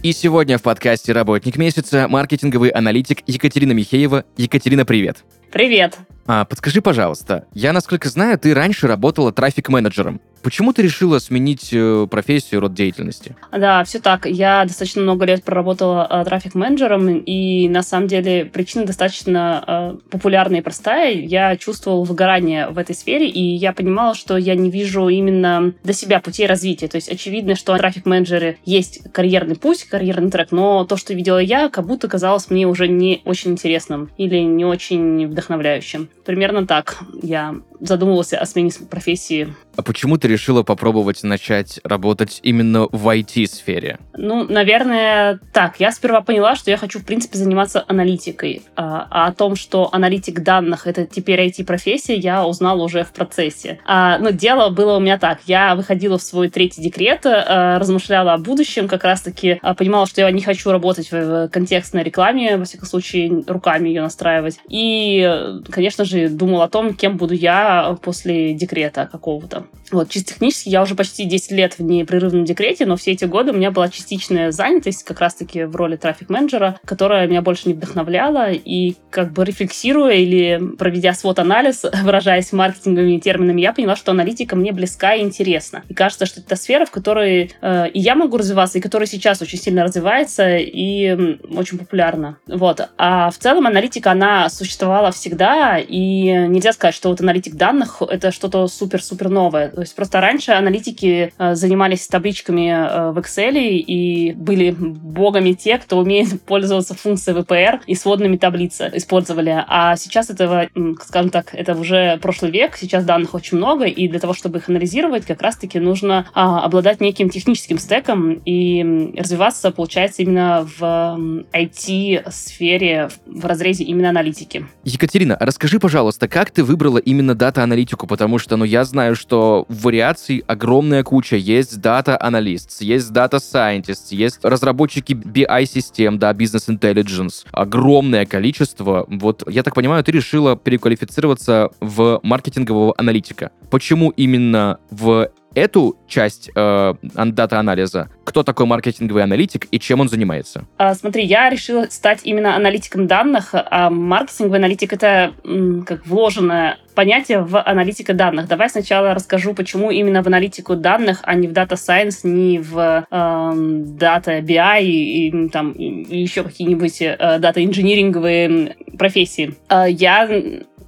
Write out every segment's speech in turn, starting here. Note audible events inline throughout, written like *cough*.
И сегодня в подкасте «Работник месяца» маркетинговый аналитик Екатерина Михеева. Екатерина, привет! Привет! А, подскажи, пожалуйста, я, насколько знаю, ты раньше работала трафик-менеджером. Почему ты решила сменить э, профессию, род деятельности? Да, все так. Я достаточно много лет проработала э, трафик-менеджером, и на самом деле причина достаточно э, популярная и простая. Я чувствовала выгорание в этой сфере, и я понимала, что я не вижу именно для себя путей развития. То есть очевидно, что трафик-менеджеры есть карьерный путь, карьерный трек, но то, что видела я, как будто казалось мне уже не очень интересным или не очень вдохновляющим. Примерно так я задумывалась о смене профессии. А почему ты решила попробовать начать работать именно в IT-сфере? Ну, наверное, так. Я сперва поняла, что я хочу, в принципе, заниматься аналитикой. А, а о том, что аналитик данных — это теперь IT-профессия, я узнала уже в процессе. А, но дело было у меня так. Я выходила в свой третий декрет, а, размышляла о будущем, как раз-таки а, понимала, что я не хочу работать в, в контекстной рекламе, во всяком случае, руками ее настраивать. И, конечно же, думала о том, кем буду я после декрета какого-то. Вот, чисто технически я уже почти 10 лет в непрерывном декрете, но все эти годы у меня была частичная занятость как раз-таки в роли трафик-менеджера, которая меня больше не вдохновляла, и как бы рефлексируя или проведя свод-анализ, *laughs* выражаясь маркетинговыми терминами, я поняла, что аналитика мне близка и интересна. И кажется, что это сфера, в которой э, и я могу развиваться, и которая сейчас очень сильно развивается и очень популярна. Вот. А в целом аналитика, она существовала всегда, и нельзя сказать, что вот аналитик данных — это что-то супер-супер новое. То есть просто раньше аналитики э, занимались табличками э, в Excel и были богами те, кто умеет *laughs* пользоваться функцией VPR и сводными таблицы использовали. А сейчас этого, скажем так, это уже прошлый век, сейчас данных очень много, и для того, чтобы их анализировать, как раз-таки нужно а, обладать неким техническим стеком и развиваться, получается, именно в IT-сфере в разрезе именно аналитики. Екатерина, расскажи, пожалуйста, как ты выбрала именно data-аналитику, потому что, ну, я знаю, что вариаций огромная куча. Есть data analyst, есть data scientist, есть разработчики BI-систем, да, business intelligence. Огромное количество. Вот, я так понимаю, ты решила переквалифицироваться в маркетингового аналитика. Почему именно в эту часть э, data-анализа, кто такой маркетинговый аналитик и чем он занимается? А, смотри, я решила стать именно аналитиком данных, а маркетинговый аналитик — это как вложенное понятие в аналитика данных. Давай сначала расскажу, почему именно в аналитику данных, а не в Data Science, не в э, Data BI и, и, там, и еще какие-нибудь э, дата-инжиниринговые профессии. Э, я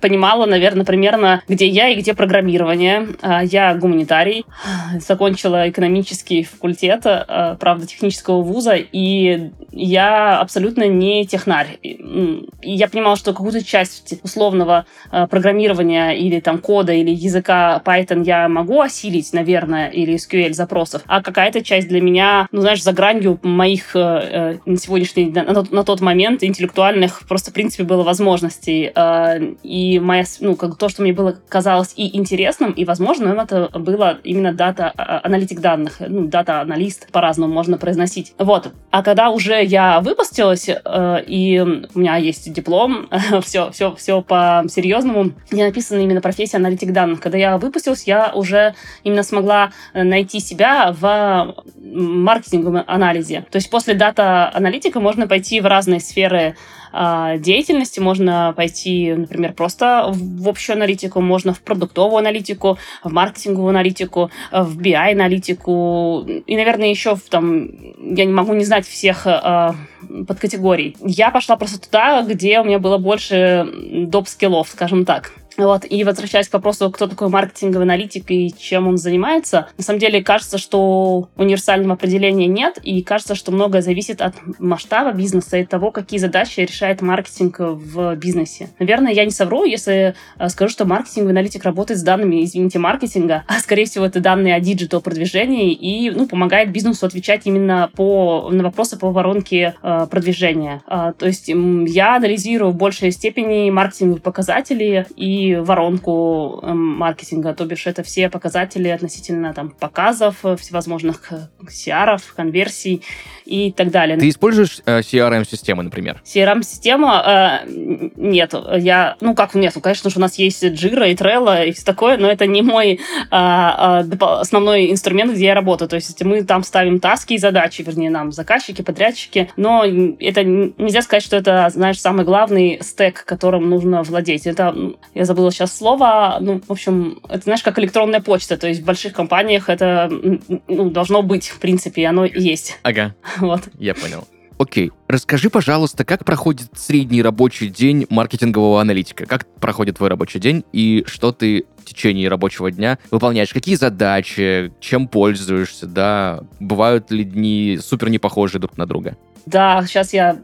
понимала, наверное, примерно, где я и где программирование. А, я гуманитарий, *sighs* закончила экономический факультет, а, правда, технического вуза, и я абсолютно не технарь. И я понимала, что какую-то часть условного а, программирования или там кода или языка Python я могу осилить, наверное, или SQL запросов, а какая-то часть для меня, ну, знаешь, за гранью моих э, э, на сегодняшний, на, тот момент интеллектуальных просто, в принципе, было возможностей. И моя, ну, как то, что мне было казалось и интересным, и возможным, это было именно дата, а, а, аналитик данных, ну, дата-аналист, по-разному можно произносить. Вот. А когда уже я выпустилась, э, и у меня есть диплом, *laughs* все, все, все по-серьезному, где написана именно профессия аналитик данных. Когда я выпустилась, я уже именно смогла найти себя в маркетинговом анализе. То есть после дата-аналитика можно пойти в разные сферы а, деятельности. Можно пойти, например, просто в общую аналитику, можно в продуктовую аналитику, в маркетинговую аналитику, в BI-аналитику и, наверное, еще в, там, я не могу не знать всех э, подкатегорий. Я пошла просто туда, где у меня было больше доп. skill'ов, скажем так. Вот. И возвращаясь к вопросу, кто такой маркетинговый аналитик и чем он занимается, на самом деле кажется, что универсального определения нет, и кажется, что многое зависит от масштаба бизнеса и того, какие задачи решает маркетинг в бизнесе. Наверное, я не совру, если э, скажу, что маркетинговый аналитик работает с данными, извините, маркетинга, а скорее всего это данные о диджитал продвижении и ну, помогает бизнесу отвечать именно по, на вопросы по воронке э, продвижения. Э, то есть я анализирую в большей степени маркетинговые показатели и воронку эм, маркетинга, то бишь это все показатели относительно там показов, э, всевозможных CR, э, конверсий и так далее. Ты используешь э, CRM-системы, например? CRM-система э, нет. Я, ну как нет, конечно же у нас есть Jira и Trello и все такое, но это не мой э, основной инструмент, где я работаю. То есть мы там ставим таски и задачи, вернее, нам заказчики, подрядчики, но это нельзя сказать, что это, знаешь, самый главный стек, которым нужно владеть. Это, я забыла сейчас слово, ну, в общем, это, знаешь, как электронная почта, то есть в больших компаниях это ну, должно быть, в принципе, и оно есть. Ага. *laughs* Вот. Я понял. Окей, расскажи, пожалуйста, как проходит средний рабочий день маркетингового аналитика? Как проходит твой рабочий день и что ты в течение рабочего дня выполняешь? Какие задачи, чем пользуешься, да? Бывают ли дни супер не похожие друг на друга? Да, сейчас я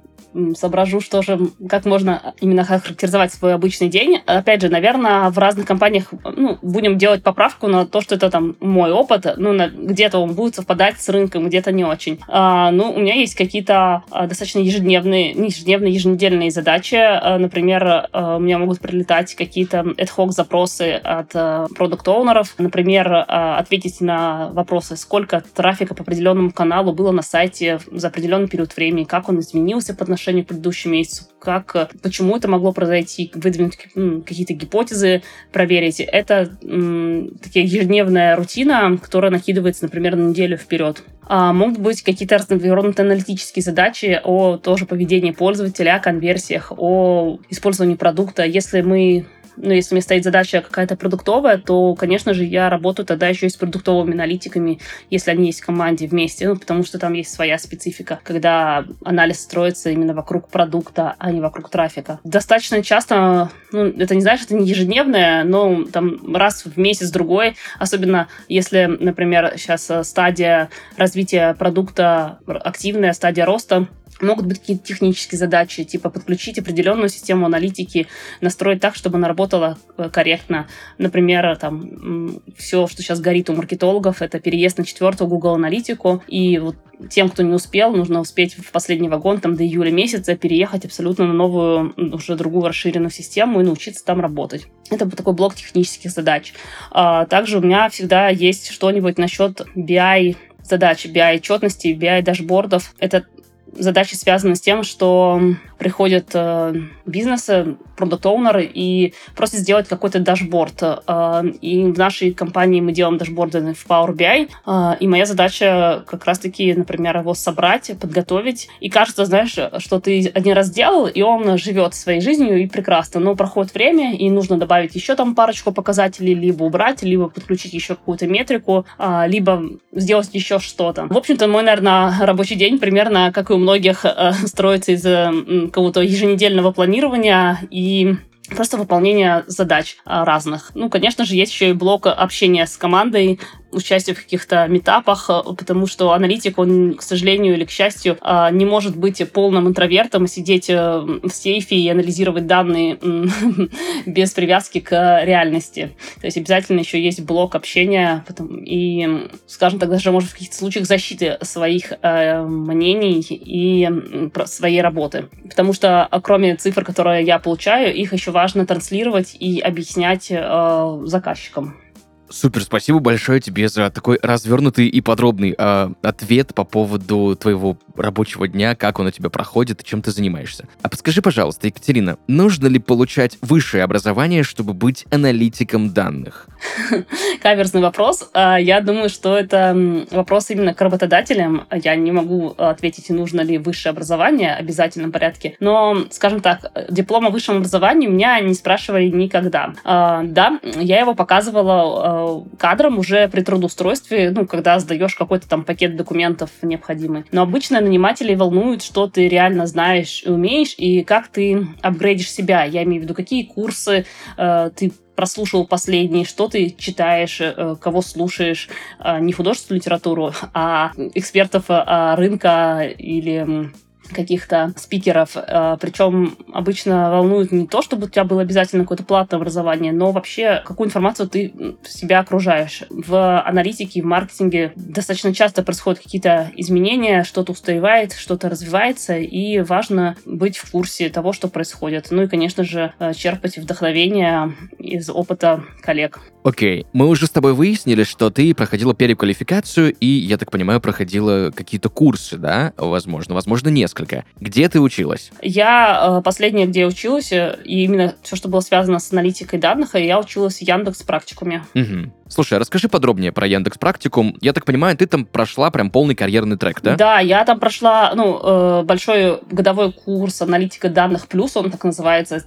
соображу, что же, как можно именно характеризовать свой обычный день. Опять же, наверное, в разных компаниях ну, будем делать поправку на то, что это там мой опыт. Ну, на, где-то он будет совпадать с рынком, где-то не очень. А, ну, у меня есть какие-то а, достаточно ежедневные, не ежедневные, еженедельные задачи. А, например, а, у меня могут прилетать какие-то ad-hoc запросы от а, продукт-оунеров. Например, а, ответить на вопросы, сколько трафика по определенному каналу было на сайте за определенный период времени, как он изменился по отношению отношению к предыдущему месяцу, как, э, почему это могло произойти, выдвинуть какие-то гипотезы, проверить. Это м, такая ежедневная рутина, которая накидывается, например, на неделю вперед. А могут быть какие-то разнообразные аналитические задачи о тоже поведении пользователя, о конверсиях, о использовании продукта. Если мы ну, если меня стоит задача какая-то продуктовая, то, конечно же, я работаю тогда еще и с продуктовыми аналитиками, если они есть в команде вместе, ну, потому что там есть своя специфика, когда анализ строится именно вокруг продукта, а не вокруг трафика. Достаточно часто, ну, это не знаешь, это не ежедневное, но там раз в месяц другой, особенно если, например, сейчас стадия развития продукта активная, стадия роста, Могут быть какие-то технические задачи, типа подключить определенную систему аналитики, настроить так, чтобы она работала э, корректно. Например, там все, что сейчас горит у маркетологов, это переезд на четвертую Google аналитику. И вот тем, кто не успел, нужно успеть в последний вагон там до июля месяца переехать абсолютно на новую, уже другую расширенную систему и научиться там работать. Это такой блок технических задач. А, также у меня всегда есть что-нибудь насчет BI задач, BI-отчетности, BI-дашбордов. Это задачи связаны с тем, что приходят э, бизнесы, продукт-оунеры и просят сделать какой-то дашборд. Э, и в нашей компании мы делаем дашборды в Power BI, э, и моя задача как раз-таки, например, его собрать, подготовить. И кажется, знаешь, что ты один раз сделал, и он живет своей жизнью и прекрасно. Но проходит время, и нужно добавить еще там парочку показателей, либо убрать, либо подключить еще какую-то метрику, э, либо сделать еще что-то. В общем-то, мой, наверное, рабочий день примерно, как и у многих, э, *laughs* строится из э, какого-то еженедельного планирования и просто выполнения задач а, разных. Ну, конечно же, есть еще и блок общения с командой, участие в каких-то метапах, э, потому что аналитик, он, к сожалению или к счастью, а, не может быть полным интровертом и сидеть э, в сейфе и анализировать данные *laughs* без привязки к реальности. То есть обязательно еще есть блок общения и, скажем так, даже, может, в каких-то случаях защиты своих э, мнений и своей работы. Потому что кроме цифр, которые я получаю, их еще важно транслировать и объяснять заказчикам. Супер, спасибо большое тебе за такой развернутый и подробный э, ответ по поводу твоего рабочего дня, как он у тебя проходит и чем ты занимаешься. А подскажи, пожалуйста, Екатерина, нужно ли получать высшее образование, чтобы быть аналитиком данных? *laughs* Каверзный вопрос. А, я думаю, что это вопрос именно к работодателям. Я не могу ответить, нужно ли высшее образование в обязательном порядке. Но, скажем так, диплом о высшем образовании меня не спрашивали никогда. А, да, я его показывала кадрам уже при трудоустройстве, ну, когда сдаешь какой-то там пакет документов необходимый. Но обычно нанимателей волнует, что ты реально знаешь и умеешь, и как ты апгрейдишь себя. Я имею в виду, какие курсы э, ты прослушал последний, что ты читаешь, э, кого слушаешь, э, не художественную литературу, а экспертов э, рынка или каких-то спикеров. Э, Причем обычно волнует не то, чтобы у тебя было обязательно какое-то платное образование, но вообще какую информацию ты себя окружаешь. В аналитике, в маркетинге достаточно часто происходят какие-то изменения, что-то устаревает, что-то развивается, и важно быть в курсе того, что происходит. Ну и, конечно же, э, черпать вдохновение из опыта коллег. Окей, мы уже с тобой выяснили, что ты проходила переквалификацию и, я так понимаю, проходила какие-то курсы, да? Возможно, возможно, несколько. Где ты училась? Я э, последняя, где я училась, э, и именно все, что было связано с аналитикой данных, я училась в Яндекс практикуме. Угу. Слушай, а расскажи подробнее про Яндекс Практикум. Я так понимаю, ты там прошла прям полный карьерный трек, да? Да, я там прошла, ну, э, большой годовой курс аналитика данных плюс, он так называется,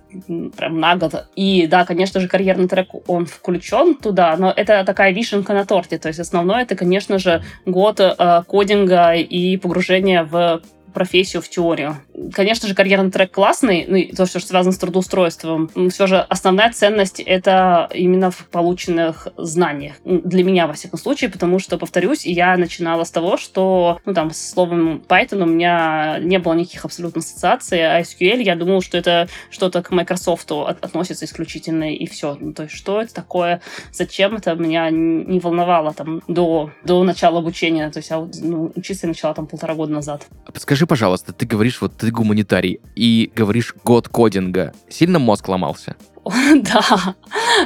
прям на год. И да, конечно же, карьерный трек, он включен туда, но это такая вишенка на торте. То есть основное это, конечно же, год э, кодинга и погружение в профессию, в теорию. Конечно же, карьерный трек классный, ну, и то, что связано с трудоустройством. Но все же основная ценность — это именно в полученных знаниях. Для меня, во всяком случае, потому что, повторюсь, я начинала с того, что, ну, там, с словом Python у меня не было никаких абсолютно ассоциаций, а SQL, я думала, что это что-то к Microsoft относится исключительно, и все. Ну, то есть, что это такое, зачем это, меня не волновало там до, до начала обучения. То есть, ну, учиться я начала там полтора года назад. Подскажи, Скажи, пожалуйста, ты говоришь, вот ты гуманитарий, и говоришь год кодинга. Сильно мозг ломался? *laughs* Да,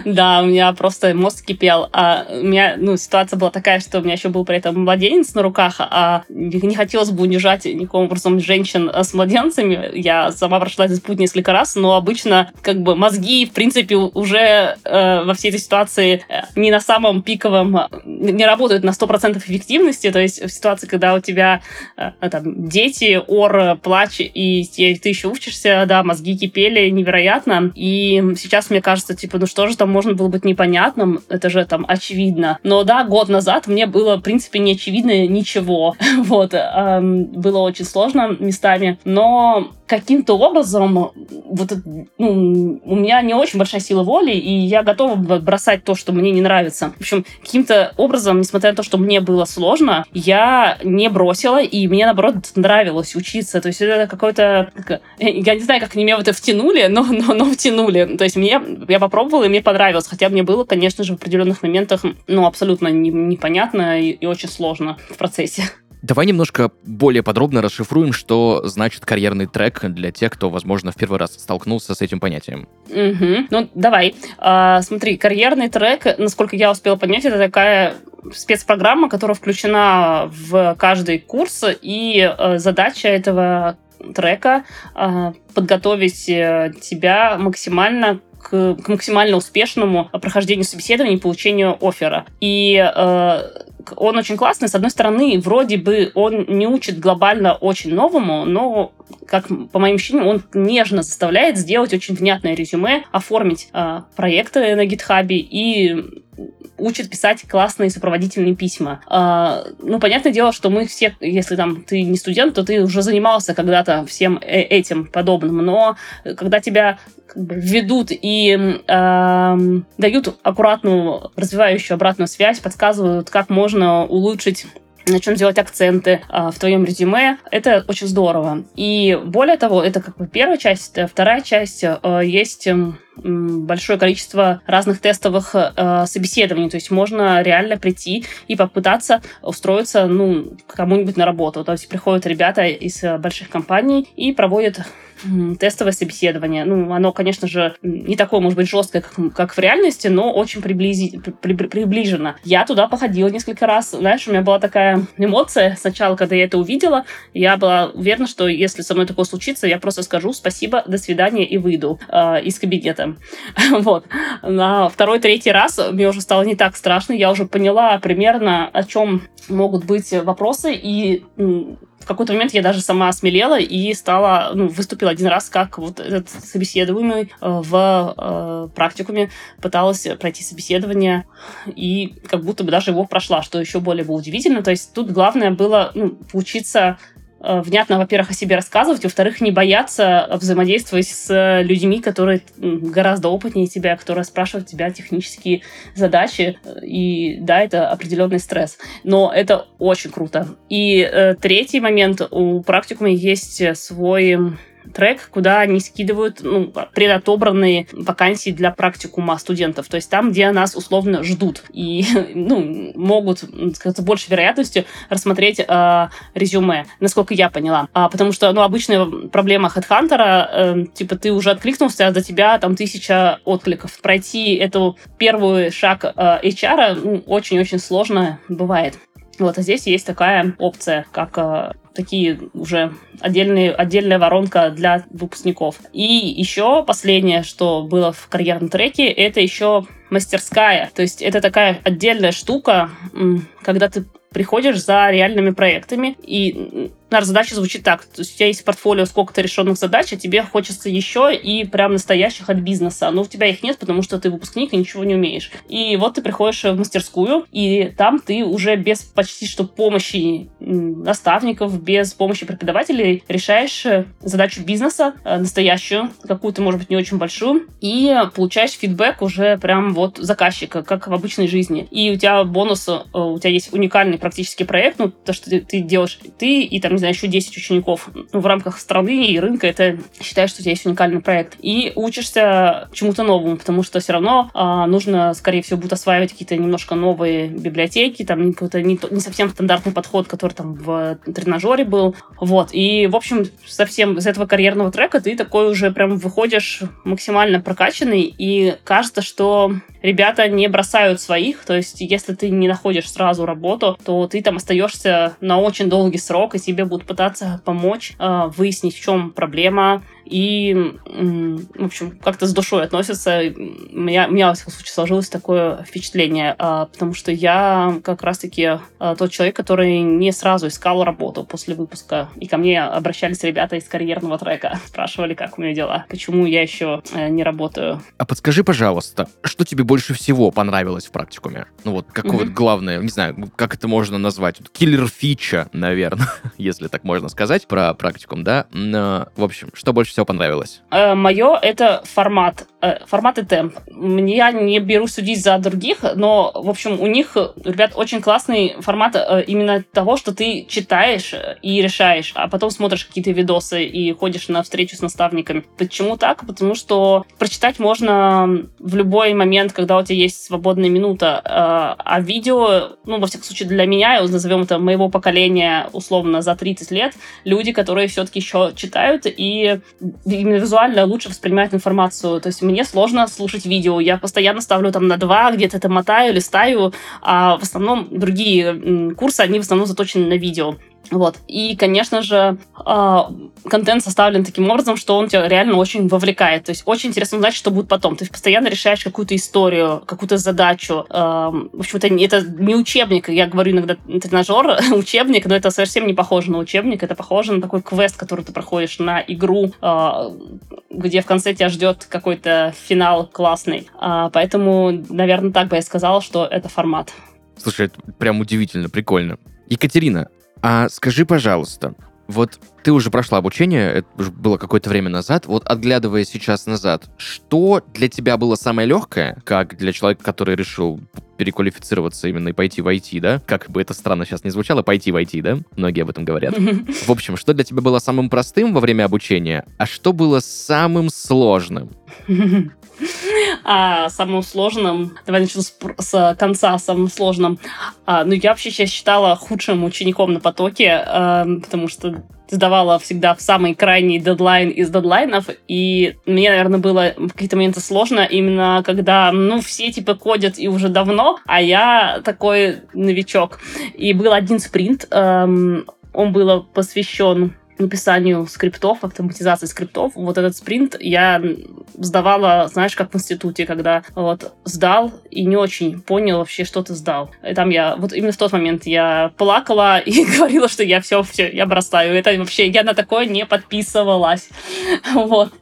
да, у меня просто мозг кипел. А у меня, ну, ситуация была такая, что у меня еще был при этом младенец на руках, а не хотелось бы унижать никаким образом женщин с младенцами. Я сама прошла этот путь несколько раз, но обычно как бы мозги, в принципе, уже э, во всей этой ситуации э, не на самом пиковом, не работают на 100% эффективности. То есть в ситуации, когда у тебя э, там дети, ор, плач, и ты еще учишься, да, мозги кипели невероятно. И сейчас мне кажется, типа, ну что же там можно было быть непонятным, это же там очевидно. Но да, год назад мне было, в принципе, не очевидно ничего. *laughs* вот, эм, было очень сложно местами, но каким-то образом вот, ну, у меня не очень большая сила воли, и я готова бросать то, что мне не нравится. В общем, каким-то образом, несмотря на то, что мне было сложно, я не бросила, и мне, наоборот, нравилось учиться. То есть это какой-то... Я не знаю, как они меня в это втянули, но, но, но втянули. То есть мне... Я попробовала, и мне понравилось. Хотя мне было, конечно же, в определенных моментах, ну, абсолютно непонятно и, и очень сложно в процессе. Давай немножко более подробно расшифруем, что значит карьерный трек для тех, кто, возможно, в первый раз столкнулся с этим понятием. Угу. Ну, давай. А, смотри, карьерный трек, насколько я успела понять, это такая спецпрограмма, которая включена в каждый курс, и э, задача этого трека э, подготовить э, тебя максимально к, к максимально успешному прохождению собеседования и получению оффера. И э, он очень классный. С одной стороны, вроде бы он не учит глобально очень новому, но, как по моим ощущениям, он нежно заставляет сделать очень внятное резюме, оформить э, проекты на гитхабе и учит писать классные сопроводительные письма. А, ну, понятное дело, что мы все, если там ты не студент, то ты уже занимался когда-то всем э, этим подобным, но когда тебя как ведут и э, дают аккуратную развивающую обратную связь, подсказывают, как можно улучшить на чем сделать акценты а, в твоем резюме. Это очень здорово. И более того, это как бы первая часть. Вторая часть а, есть большое количество разных тестовых э, собеседований. То есть можно реально прийти и попытаться устроиться ну, кому-нибудь на работу. То есть приходят ребята из больших компаний и проводят тестовое собеседование. Ну, оно, конечно же, не такое, может быть, жесткое, как, как в реальности, но очень приблизи, при, приближено. Я туда походила несколько раз. Знаешь, у меня была такая эмоция сначала, когда я это увидела. Я была уверена, что если со мной такое случится, я просто скажу спасибо, до свидания и выйду э, из кабинета. Это. *laughs* вот. На второй-третий раз мне уже стало не так страшно, я уже поняла примерно, о чем могут быть вопросы, и в какой-то момент я даже сама осмелела и стала, ну, выступила один раз как вот этот собеседуемый э, в э, практикуме, пыталась пройти собеседование и как будто бы даже его прошла, что еще более было удивительно. То есть тут главное было ну, поучиться внятно, во-первых, о себе рассказывать, во-вторых, не бояться взаимодействовать с людьми, которые гораздо опытнее тебя, которые спрашивают тебя технические задачи. И да, это определенный стресс. Но это очень круто. И э, третий момент. У практикума есть свой трек, куда они скидывают ну, предотобранные вакансии для практикума студентов. То есть там, где нас условно ждут. И *laughs* ну, могут, с большей вероятностью рассмотреть э, резюме, насколько я поняла. А, потому что ну, обычная проблема HeadHunter, э, типа ты уже откликнулся, а за тебя там тысяча откликов. Пройти эту первый шаг э, HR ну, очень-очень сложно бывает. Вот, а здесь есть такая опция, как э, такие уже отдельные, отдельная воронка для выпускников. И еще последнее, что было в карьерном треке, это еще мастерская. То есть это такая отдельная штука, когда ты приходишь за реальными проектами, и наша задача звучит так. То есть у тебя есть портфолио сколько-то решенных задач, а тебе хочется еще и прям настоящих от бизнеса. Но у тебя их нет, потому что ты выпускник и ничего не умеешь. И вот ты приходишь в мастерскую, и там ты уже без почти что помощи наставников, без помощи преподавателей решаешь э, задачу бизнеса, э, настоящую, какую-то, может быть, не очень большую, и получаешь фидбэк уже прям вот заказчика, как в обычной жизни. И у тебя бонус, э, у тебя есть уникальный практический проект, ну, то, что ты, ты делаешь ты и там, знаю, еще 10 учеников ну, в рамках страны и рынка, это считаешь, что у тебя есть уникальный проект. И учишься чему-то новому, потому что все равно а, нужно, скорее всего, будет осваивать какие-то немножко новые библиотеки, там какой-то не, не совсем стандартный подход, который там в тренажере был. Вот. И, в общем, совсем из этого карьерного трека ты такой уже прям выходишь максимально прокачанный, и кажется, что ребята не бросают своих, то есть если ты не находишь сразу работу, то ты там остаешься на очень долгий срок, и тебе будут пытаться помочь э, выяснить, в чем проблема, и, в общем, как-то с душой относятся. У меня, у меня, во всяком случае, сложилось такое впечатление, а, потому что я как раз-таки а, тот человек, который не сразу искал работу после выпуска. И ко мне обращались ребята из карьерного трека, *laughs* спрашивали, как у меня дела, почему я еще э, не работаю. А подскажи, пожалуйста, что тебе больше всего понравилось в практикуме? Ну вот, какое вот главное, не знаю, как это можно назвать? Киллер-фича, наверное, *laughs* если так можно сказать, про практикум, да? Но, в общем, что больше всего понравилось? Э, мое это формат. Э, формат и темп. Я не беру судить за других, но, в общем, у них, ребят, очень классный формат э, именно того, что ты читаешь и решаешь, а потом смотришь какие-то видосы и ходишь на встречу с наставниками. Почему так? Потому что прочитать можно в любой момент, когда у тебя есть свободная минута, а видео, ну, во всяком случае, для меня, назовем это моего поколения, условно, за 30 лет, люди, которые все-таки еще читают и именно визуально лучше воспринимают информацию. То есть мне сложно слушать видео. Я постоянно ставлю там на два, где-то это мотаю, листаю, а в основном другие курсы, они в основном заточены на видео. Вот. И, конечно же, э, контент составлен таким образом, что он тебя реально очень вовлекает. То есть очень интересно узнать, что будет потом. Ты постоянно решаешь какую-то историю, какую-то задачу. В общем, это, это не учебник. Я говорю иногда тренажер, *laughs* учебник, но это совсем не похоже на учебник. Это похоже на такой квест, который ты проходишь на игру, э, где в конце тебя ждет какой-то финал классный. Э, поэтому, наверное, так бы я сказала, что это формат. Слушай, это прям удивительно, прикольно. Екатерина, а скажи, пожалуйста, вот ты уже прошла обучение, это уже было какое-то время назад. Вот отглядывая сейчас назад, что для тебя было самое легкое, как для человека, который решил переквалифицироваться именно и пойти в IT, да? Как бы это странно сейчас не звучало, пойти в IT, да? Многие об этом говорят. *laughs* В общем, что для тебя было самым простым во время обучения, а что было самым сложным? *laughs* *laughs* а, самым сложным, давай начну с, с конца, самым сложным. А, ну, я вообще сейчас считала худшим учеником на потоке, а, потому что сдавала всегда в самый крайний дедлайн из дедлайнов, и мне, наверное, было в какие-то моменты сложно именно когда, ну, все типа кодят и уже давно, а я такой новичок. И был один спринт, эм, он был посвящен написанию скриптов, автоматизации скриптов. Вот этот спринт я сдавала, знаешь, как в институте, когда вот сдал и не очень понял вообще, что ты сдал. И там я, вот именно в тот момент я плакала *laughs* и говорила, что я все, все, я бросаю. Это вообще, я на такое не подписывалась. *laughs* Вот.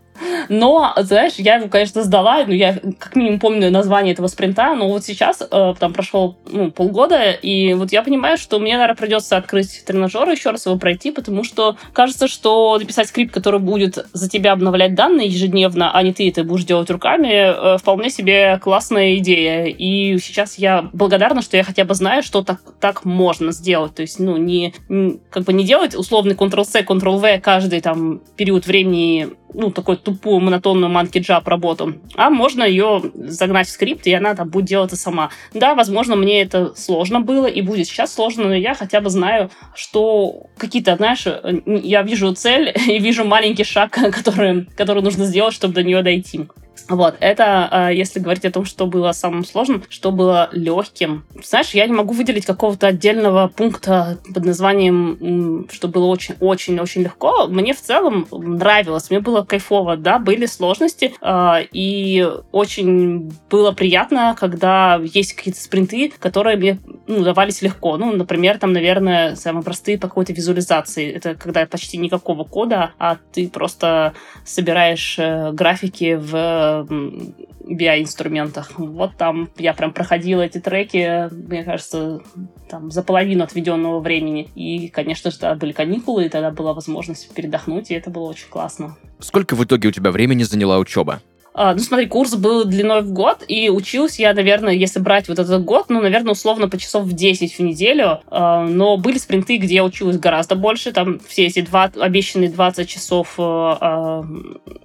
Но, знаешь, я его, конечно, сдала, но я как минимум помню название этого спринта, но вот сейчас э, там прошло ну, полгода, и вот я понимаю, что мне, наверное, придется открыть тренажер еще раз его пройти, потому что кажется, что написать скрипт, который будет за тебя обновлять данные ежедневно, а не ты это будешь делать руками, э, вполне себе классная идея. И сейчас я благодарна, что я хотя бы знаю, что так, так можно сделать. То есть, ну, не, не как бы не делать условный Ctrl-C, Ctrl-V каждый там период времени ну, такой тупую, монотонную манки джаб работу, а можно ее загнать в скрипт, и она там будет делать это сама. Да, возможно, мне это сложно было, и будет сейчас сложно, но я хотя бы знаю, что какие-то, знаешь, я вижу цель *laughs* и вижу маленький шаг, *laughs* который, который нужно сделать, чтобы до нее дойти. Вот, это а, если говорить о том, что было самым сложным, что было легким. Знаешь, я не могу выделить какого-то отдельного пункта под названием, что было очень-очень-очень легко. Мне в целом нравилось, мне было кайфово, да, были сложности, а, и очень было приятно, когда есть какие-то спринты, которые мне ну, давались легко. Ну, например, там, наверное, самые простые по какой-то визуализации. Это когда почти никакого кода, а ты просто собираешь э, графики в BI-инструментах. Вот там я прям проходила эти треки, мне кажется, там за половину отведенного времени. И, конечно же, тогда были каникулы, и тогда была возможность передохнуть, и это было очень классно. Сколько в итоге у тебя времени заняла учеба? А, ну, смотри, курс был длиной в год, и учился я, наверное, если брать вот этот год, ну, наверное, условно по часов в 10 в неделю, а, но были спринты, где я училась гораздо больше, там все эти два, обещанные 20 часов, а,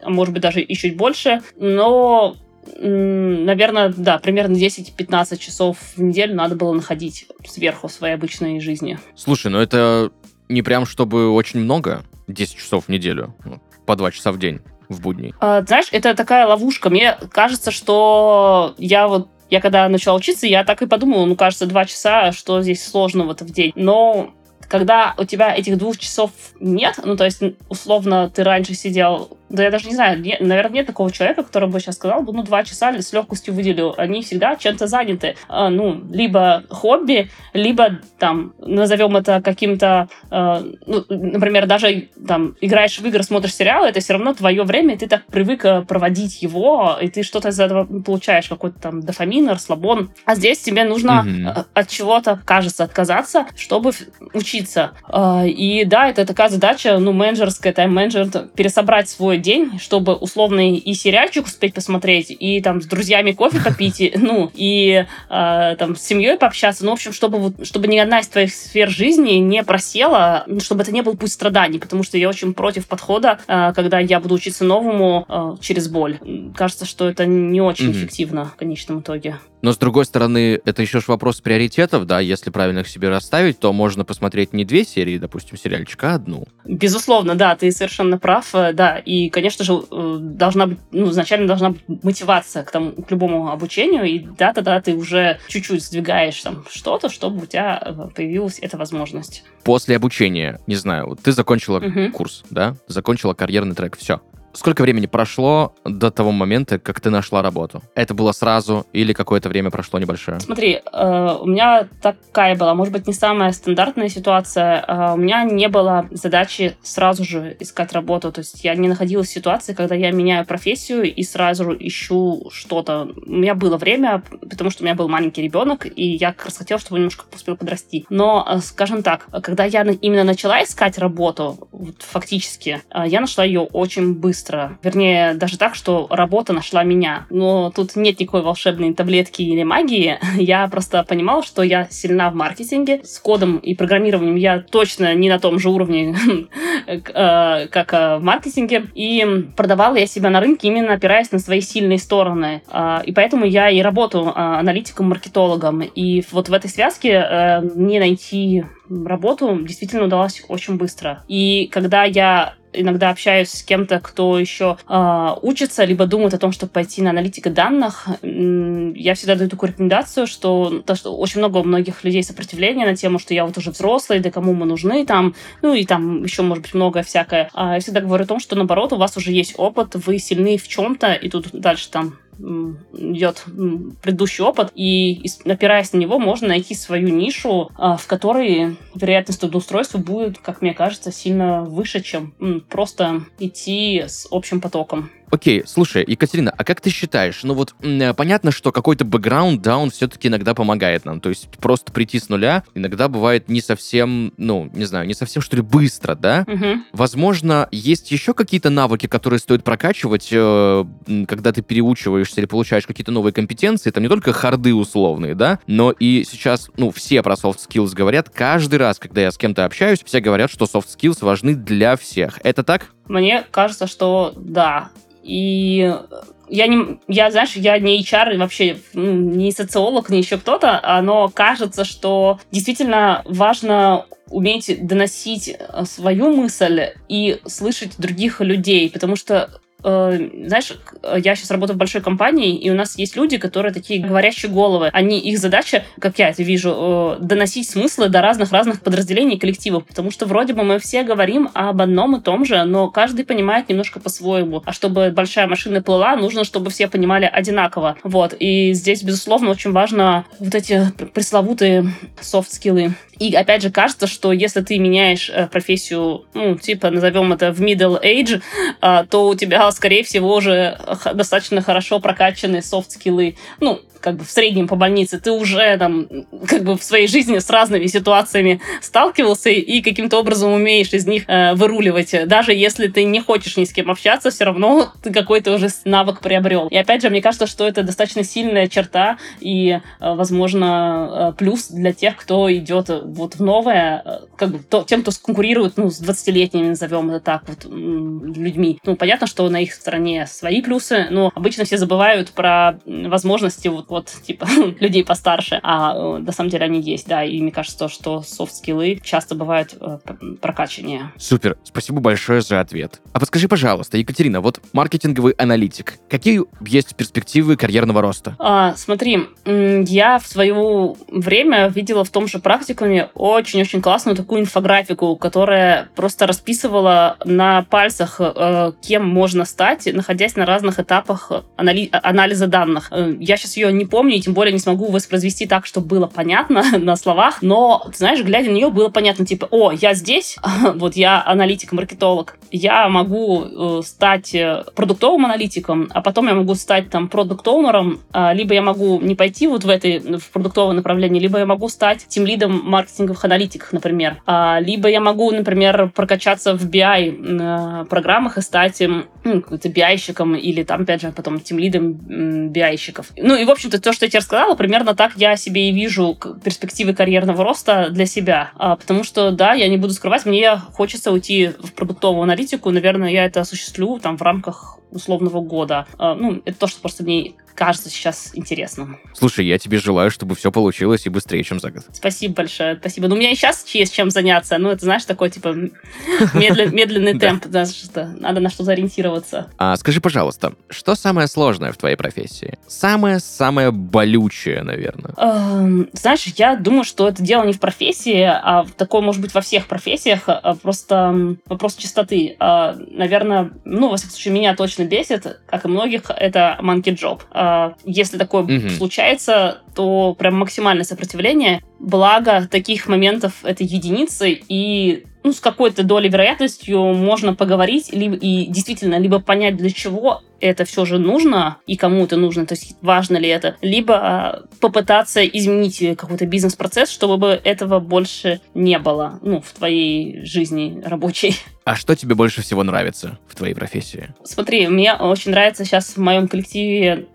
а может быть, даже и чуть больше, но наверное, да, примерно 10-15 часов в неделю надо было находить сверху своей обычной жизни. Слушай, ну это не прям чтобы очень много, 10 часов в неделю, ну, по 2 часа в день в будни? А, знаешь, это такая ловушка. Мне кажется, что я вот я когда начала учиться, я так и подумала, ну, кажется, два часа, что здесь сложного-то в день. Но когда у тебя этих двух часов нет, ну, то есть, условно, ты раньше сидел да я даже не знаю, не, наверное, нет такого человека, который бы сейчас сказал бы, ну, два часа с легкостью выделил. Они всегда чем-то заняты. А, ну, либо хобби, либо там, назовем это каким-то, а, ну, например, даже там играешь в игры, смотришь сериалы, это все равно твое время, и ты так привык э, проводить его, и ты что-то из этого получаешь, какой-то там дофамин, расслабон. А здесь тебе нужно mm-hmm. от чего-то, кажется, отказаться, чтобы учиться. А, и да, это такая задача, ну, менеджерская, тайм-менеджер, пересобрать свой свой день, чтобы условный и сериальчик успеть посмотреть, и там с друзьями кофе попить, и, ну, и э, там с семьей пообщаться. Ну, в общем, чтобы, вот, чтобы ни одна из твоих сфер жизни не просела, ну, чтобы это не был путь страданий, потому что я очень против подхода, э, когда я буду учиться новому э, через боль. Кажется, что это не очень mm-hmm. эффективно в конечном итоге. Но, с другой стороны, это еще ж вопрос приоритетов, да, если правильно их себе расставить, то можно посмотреть не две серии, допустим, сериальчика, а одну. Безусловно, да, ты совершенно прав, э, да, и, конечно же, э, должна быть, ну, изначально должна быть мотивация к, тому, к любому обучению, и да, тогда ты уже чуть-чуть сдвигаешь там что-то, чтобы у тебя э, появилась эта возможность. После обучения, не знаю, ты закончила угу. курс, да, закончила карьерный трек, все. Сколько времени прошло до того момента, как ты нашла работу? Это было сразу или какое-то время прошло небольшое? Смотри, э, у меня такая была, может быть, не самая стандартная ситуация. Э, у меня не было задачи сразу же искать работу. То есть я не находилась в ситуации, когда я меняю профессию и сразу ищу что-то. У меня было время, потому что у меня был маленький ребенок, и я как раз хотела, чтобы он немножко успел подрасти. Но, э, скажем так, когда я именно начала искать работу, фактически, я нашла ее очень быстро быстро. Вернее, даже так, что работа нашла меня. Но тут нет никакой волшебной таблетки или магии. *laughs* Я просто понимала, что я сильна в маркетинге. С кодом и программированием я точно не на том же уровне, *laughs* э, как э, в маркетинге. И продавала я себя на рынке именно опираясь на свои сильные стороны. А, и поэтому я и работаю а, аналитиком-маркетологом. И вот в этой связке э, мне найти работу действительно удалось очень быстро. И когда я иногда общаюсь с кем-то, кто еще э, учится, либо думает о том, чтобы пойти на аналитика данных, я всегда даю такую рекомендацию, что, то, что очень много у многих людей сопротивления на тему, что я вот уже взрослый, да кому мы нужны там, ну и там еще, может быть, многое всякое. А я всегда говорю о том, что наоборот, у вас уже есть опыт, вы сильны в чем-то, и тут дальше там идет предыдущий опыт, и опираясь на него, можно найти свою нишу, а, в которой вероятность трудоустройства будет, как мне кажется, сильно выше, чем просто идти с общим потоком. Окей, слушай, Екатерина, а как ты считаешь? Ну вот, э, понятно, что какой-то бэкграунд, да, он все-таки иногда помогает нам. То есть просто прийти с нуля иногда бывает не совсем, ну, не знаю, не совсем, что ли, быстро, да? Угу. Возможно, есть еще какие-то навыки, которые стоит прокачивать, э, когда ты переучиваешься или получаешь какие-то новые компетенции. Там не только харды условные, да, но и сейчас, ну, все про soft skills говорят. Каждый раз, когда я с кем-то общаюсь, все говорят, что soft skills важны для всех. Это так? Мне кажется, что да. И я не, я, знаешь, я не HR вообще ну, не социолог, не еще кто-то, но кажется, что действительно важно уметь доносить э, свою мысль и слышать других людей, потому что знаешь, я сейчас работаю в большой компании, и у нас есть люди, которые такие говорящие головы. Они, их задача, как я это вижу, э, доносить смыслы до разных-разных подразделений коллективов, потому что вроде бы мы все говорим об одном и том же, но каждый понимает немножко по-своему. А чтобы большая машина плыла, нужно, чтобы все понимали одинаково. Вот. И здесь, безусловно, очень важно вот эти пресловутые софт-скиллы. И опять же, кажется, что если ты меняешь э, профессию, ну, типа, назовем это в middle age, то у тебя скорее всего, уже достаточно хорошо прокачанные софт-скиллы. Ну, как бы в среднем по больнице, ты уже там как бы в своей жизни с разными ситуациями сталкивался и каким-то образом умеешь из них э, выруливать. Даже если ты не хочешь ни с кем общаться, все равно ты какой-то уже навык приобрел. И опять же, мне кажется, что это достаточно сильная черта и, э, возможно, э, плюс для тех, кто идет вот в новое, э, как бы то, тем, кто конкурирует, ну, с 20-летними, назовем это так, вот, людьми. Ну, понятно, что на их стороне свои плюсы, но обычно все забывают про возможности вот вот, типа, *laughs* людей постарше, а э, на самом деле они есть, да, и мне кажется, что софт-скиллы часто бывают э, прокачаннее. Супер, спасибо большое за ответ. А подскажи, пожалуйста, Екатерина, вот маркетинговый аналитик, какие есть перспективы карьерного роста? А, смотри, я в свое время видела в том же практикуме очень-очень классную такую инфографику, которая просто расписывала на пальцах, э, кем можно стать, находясь на разных этапах анали- анализа данных. Э, я сейчас ее не помню, и тем более не смогу воспроизвести так, чтобы было понятно *laughs* на словах, но, ты знаешь, глядя на нее, было понятно, типа, о, я здесь, *laughs* вот я аналитик, маркетолог, я могу э, стать э, продуктовым аналитиком, а потом я могу стать там продукт-оунером, э, либо я могу не пойти вот в это в продуктовое направление, либо я могу стать тем лидом маркетинговых аналитиков, например, а, либо я могу, например, прокачаться в BI э, программах и стать э, каким-то BI-щиком или там, опять же, потом тем лидом BI-щиков. Ну и, в общем, общем-то, то, что я тебе рассказала, примерно так я себе и вижу перспективы карьерного роста для себя. А, потому что, да, я не буду скрывать, мне хочется уйти в продуктовую аналитику. Наверное, я это осуществлю там в рамках условного года. А, ну, это то, что просто мне кажется сейчас интересным. Слушай, я тебе желаю, чтобы все получилось и быстрее, чем за год. Спасибо большое, спасибо. Ну, у меня и сейчас есть чем заняться. Ну, это, знаешь, такой, типа, *laughs* медленный темп, надо на что-то ориентироваться. А скажи, пожалуйста, что самое сложное в твоей профессии? Самое-самое болючее, наверное. Эм, знаешь, я думаю, что это дело не в профессии, а такое, может быть, во всех профессиях. А просто вопрос чистоты. А, наверное, ну, во всяком случае, меня точно бесит, как и многих, это monkey job а, если такое угу. случается, то прям максимальное сопротивление. Благо, таких моментов это единицы, и ну, с какой-то долей вероятностью можно поговорить либо, и действительно либо понять, для чего это все же нужно и кому это нужно, то есть важно ли это, либо а, попытаться изменить какой-то бизнес-процесс, чтобы этого больше не было, ну, в твоей жизни рабочей. А что тебе больше всего нравится в твоей профессии? Смотри, мне очень нравится сейчас в моем коллективе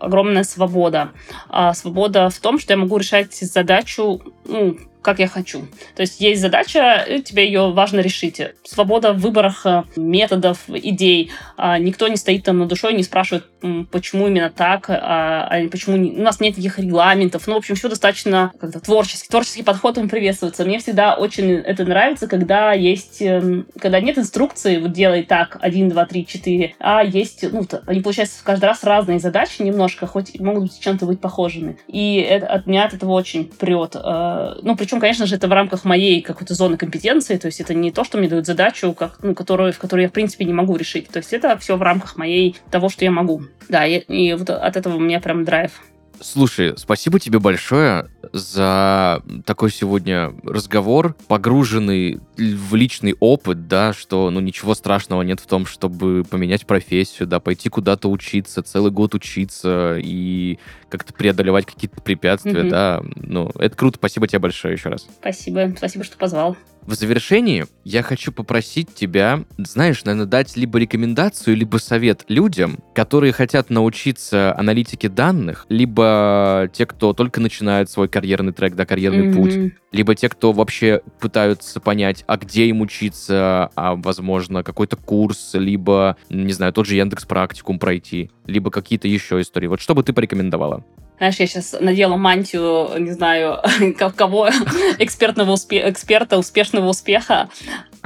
огромная свобода. А свобода в том, что я могу решать задачу ну, как я хочу. То есть есть задача, и тебе ее важно решить. Свобода в выборах э, методов, идей. А никто не стоит там на душой, не спрашивает, почему именно так, а, а почему не... у нас нет никаких регламентов. Ну, в общем, все достаточно как-то творческий. Творческий подход он приветствуется. Мне всегда очень это нравится, когда есть, эм, когда нет инструкции, вот делай так, один, два, три, четыре, а есть, ну, они, получается, каждый раз разные задачи немножко, хоть могут быть чем-то быть похожими. И это, от меня от этого очень прет. Э, ну, причем, конечно же, это в рамках моей какой-то зоны компетенции, то есть это не то, что мне дают задачу, как, ну, которую, в которую я, в принципе, не могу решить. То есть это все в рамках моей того, что я могу. Да, и, и вот от этого у меня прям драйв. Слушай, спасибо тебе большое за такой сегодня разговор, погруженный в личный опыт, да, что, ну, ничего страшного нет в том, чтобы поменять профессию, да, пойти куда-то учиться, целый год учиться и как-то преодолевать какие-то препятствия, mm-hmm. да. Ну, это круто, спасибо тебе большое еще раз. Спасибо, спасибо, что позвал. В завершении я хочу попросить тебя, знаешь, наверное, дать либо рекомендацию, либо совет людям, которые хотят научиться аналитике данных, либо те, кто только начинает свой карьерный трек, да, карьерный mm-hmm. путь, либо те, кто вообще пытаются понять, а где им учиться, а, возможно, какой-то курс, либо, не знаю, тот же Яндекс Практикум пройти, либо какие-то еще истории. Вот что бы ты порекомендовала? Знаешь, я сейчас надела мантию, не знаю, *laughs* кого, *laughs* экспертного успе- эксперта успешного успеха.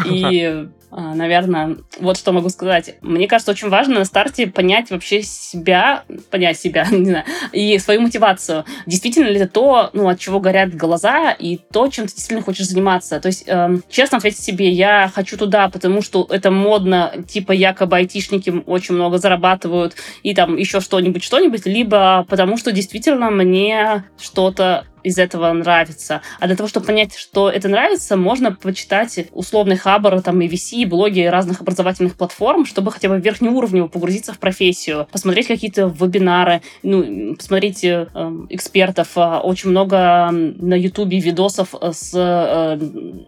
И наверное, вот что могу сказать. Мне кажется, очень важно на старте понять вообще себя, понять себя, *laughs* не знаю, и свою мотивацию. Действительно ли это то, ну, от чего горят глаза, и то, чем ты действительно хочешь заниматься. То есть, эм, честно ответить себе, я хочу туда, потому что это модно, типа якобы айтишники очень много зарабатывают, и там еще что-нибудь, что-нибудь, либо потому что действительно мне что-то из этого нравится. А для того, чтобы понять, что это нравится, можно почитать условный хабар, там, и VC, блоги разных образовательных платформ, чтобы хотя бы верхнеуровнево погрузиться в профессию, посмотреть какие-то вебинары, ну, посмотреть э, экспертов. А, очень много на Ютубе видосов с, э,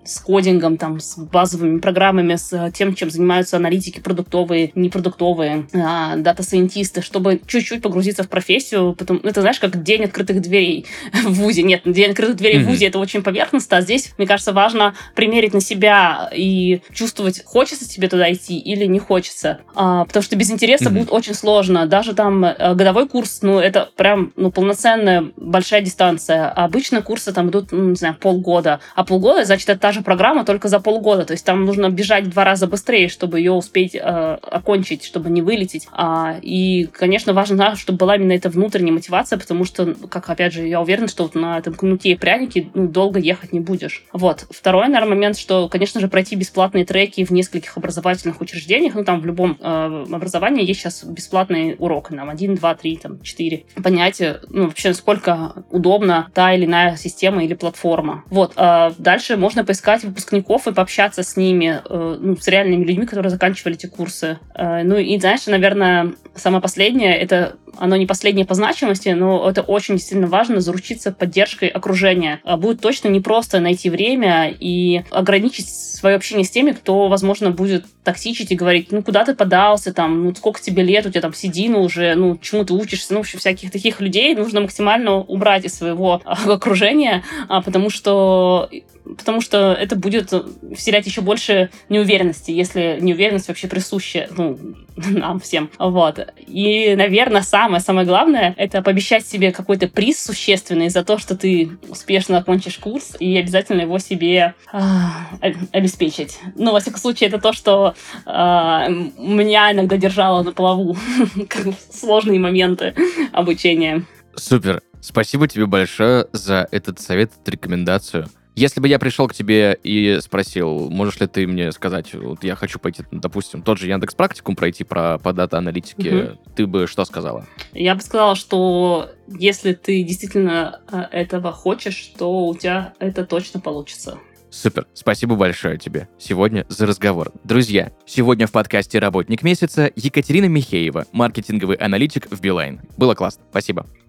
с кодингом, там, с базовыми программами, с тем, чем занимаются аналитики продуктовые, непродуктовые, а, дата-сайентисты, чтобы чуть-чуть погрузиться в профессию. Потом, это, знаешь, как день открытых дверей *laughs* в ВУЗе нет, день открытых дверей mm-hmm. в ВУЗе это очень поверхностно, а здесь, мне кажется, важно примерить на себя и чувствовать, хочется тебе туда идти или не хочется. А, потому что без интереса mm-hmm. будет очень сложно. Даже там э, годовой курс, ну, это прям, ну, полноценная большая дистанция. А обычно курсы там идут, ну, не знаю, полгода. А полгода, значит, это та же программа, только за полгода. То есть там нужно бежать в два раза быстрее, чтобы ее успеть э, окончить, чтобы не вылететь. А, и, конечно, важно, чтобы была именно эта внутренняя мотивация, потому что, как, опять же, я уверена, что вот на этом кнуте и пряники ну, долго ехать не будешь. Вот. Второй, наверное, момент, что, конечно же, пройти бесплатные треки в нескольких образовательных учреждениях, ну, там в любом э, образовании есть сейчас бесплатный урок, нам один, два, три, там, четыре. Понять, ну, вообще, насколько удобна та или иная система или платформа. Вот. А дальше можно поискать выпускников и пообщаться с ними, э, ну, с реальными людьми, которые заканчивали эти курсы. Э, ну, и, знаешь, наверное, самое последнее, это оно не последнее по значимости, но это очень действительно важно, заручиться поддержкой окружения. А будет точно не просто найти время и ограничить свое общение с теми, кто, возможно, будет токсичить и говорить, ну, куда ты подался, там, ну, сколько тебе лет, у тебя там седина уже, ну, чему ты учишься, ну, в общем, всяких таких людей нужно максимально убрать из своего окружения, а, потому что потому что это будет вселять еще больше неуверенности, если неуверенность вообще присуща ну, *laughs* нам всем. Вот. И, наверное, самое-самое главное — это пообещать себе какой-то приз существенный за то, что ты успешно окончишь курс, и обязательно его себе э, обеспечить. Ну, во всяком случае, это то, что э, меня иногда держало на плаву. *laughs* Сложные моменты обучения. Супер. Спасибо тебе большое за этот совет, рекомендацию. Если бы я пришел к тебе и спросил, можешь ли ты мне сказать, вот я хочу пойти, допустим, тот же Яндекс Практикум пройти про, по дата-аналитике, угу. ты бы что сказала? Я бы сказала, что если ты действительно э, этого хочешь, то у тебя это точно получится. Супер. Спасибо большое тебе сегодня за разговор. Друзья, сегодня в подкасте «Работник месяца» Екатерина Михеева, маркетинговый аналитик в Билайн. Было классно. Спасибо.